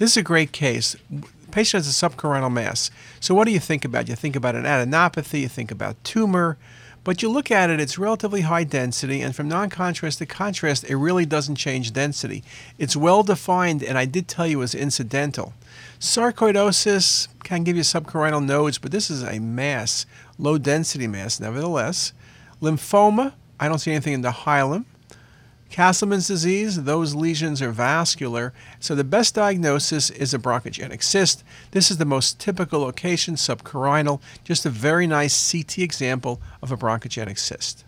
This is a great case. patient has a subcarinal mass. So what do you think about? You think about an adenopathy, you think about tumor, but you look at it, it's relatively high density, and from non-contrast to contrast, it really doesn't change density. It's well defined, and I did tell you it was incidental. Sarcoidosis can give you subcarinal nodes, but this is a mass, low density mass nevertheless. Lymphoma, I don't see anything in the hilum. Castleman's disease, those lesions are vascular, so the best diagnosis is a bronchogenic cyst. This is the most typical location, subcarinal, just a very nice CT example of a bronchogenic cyst.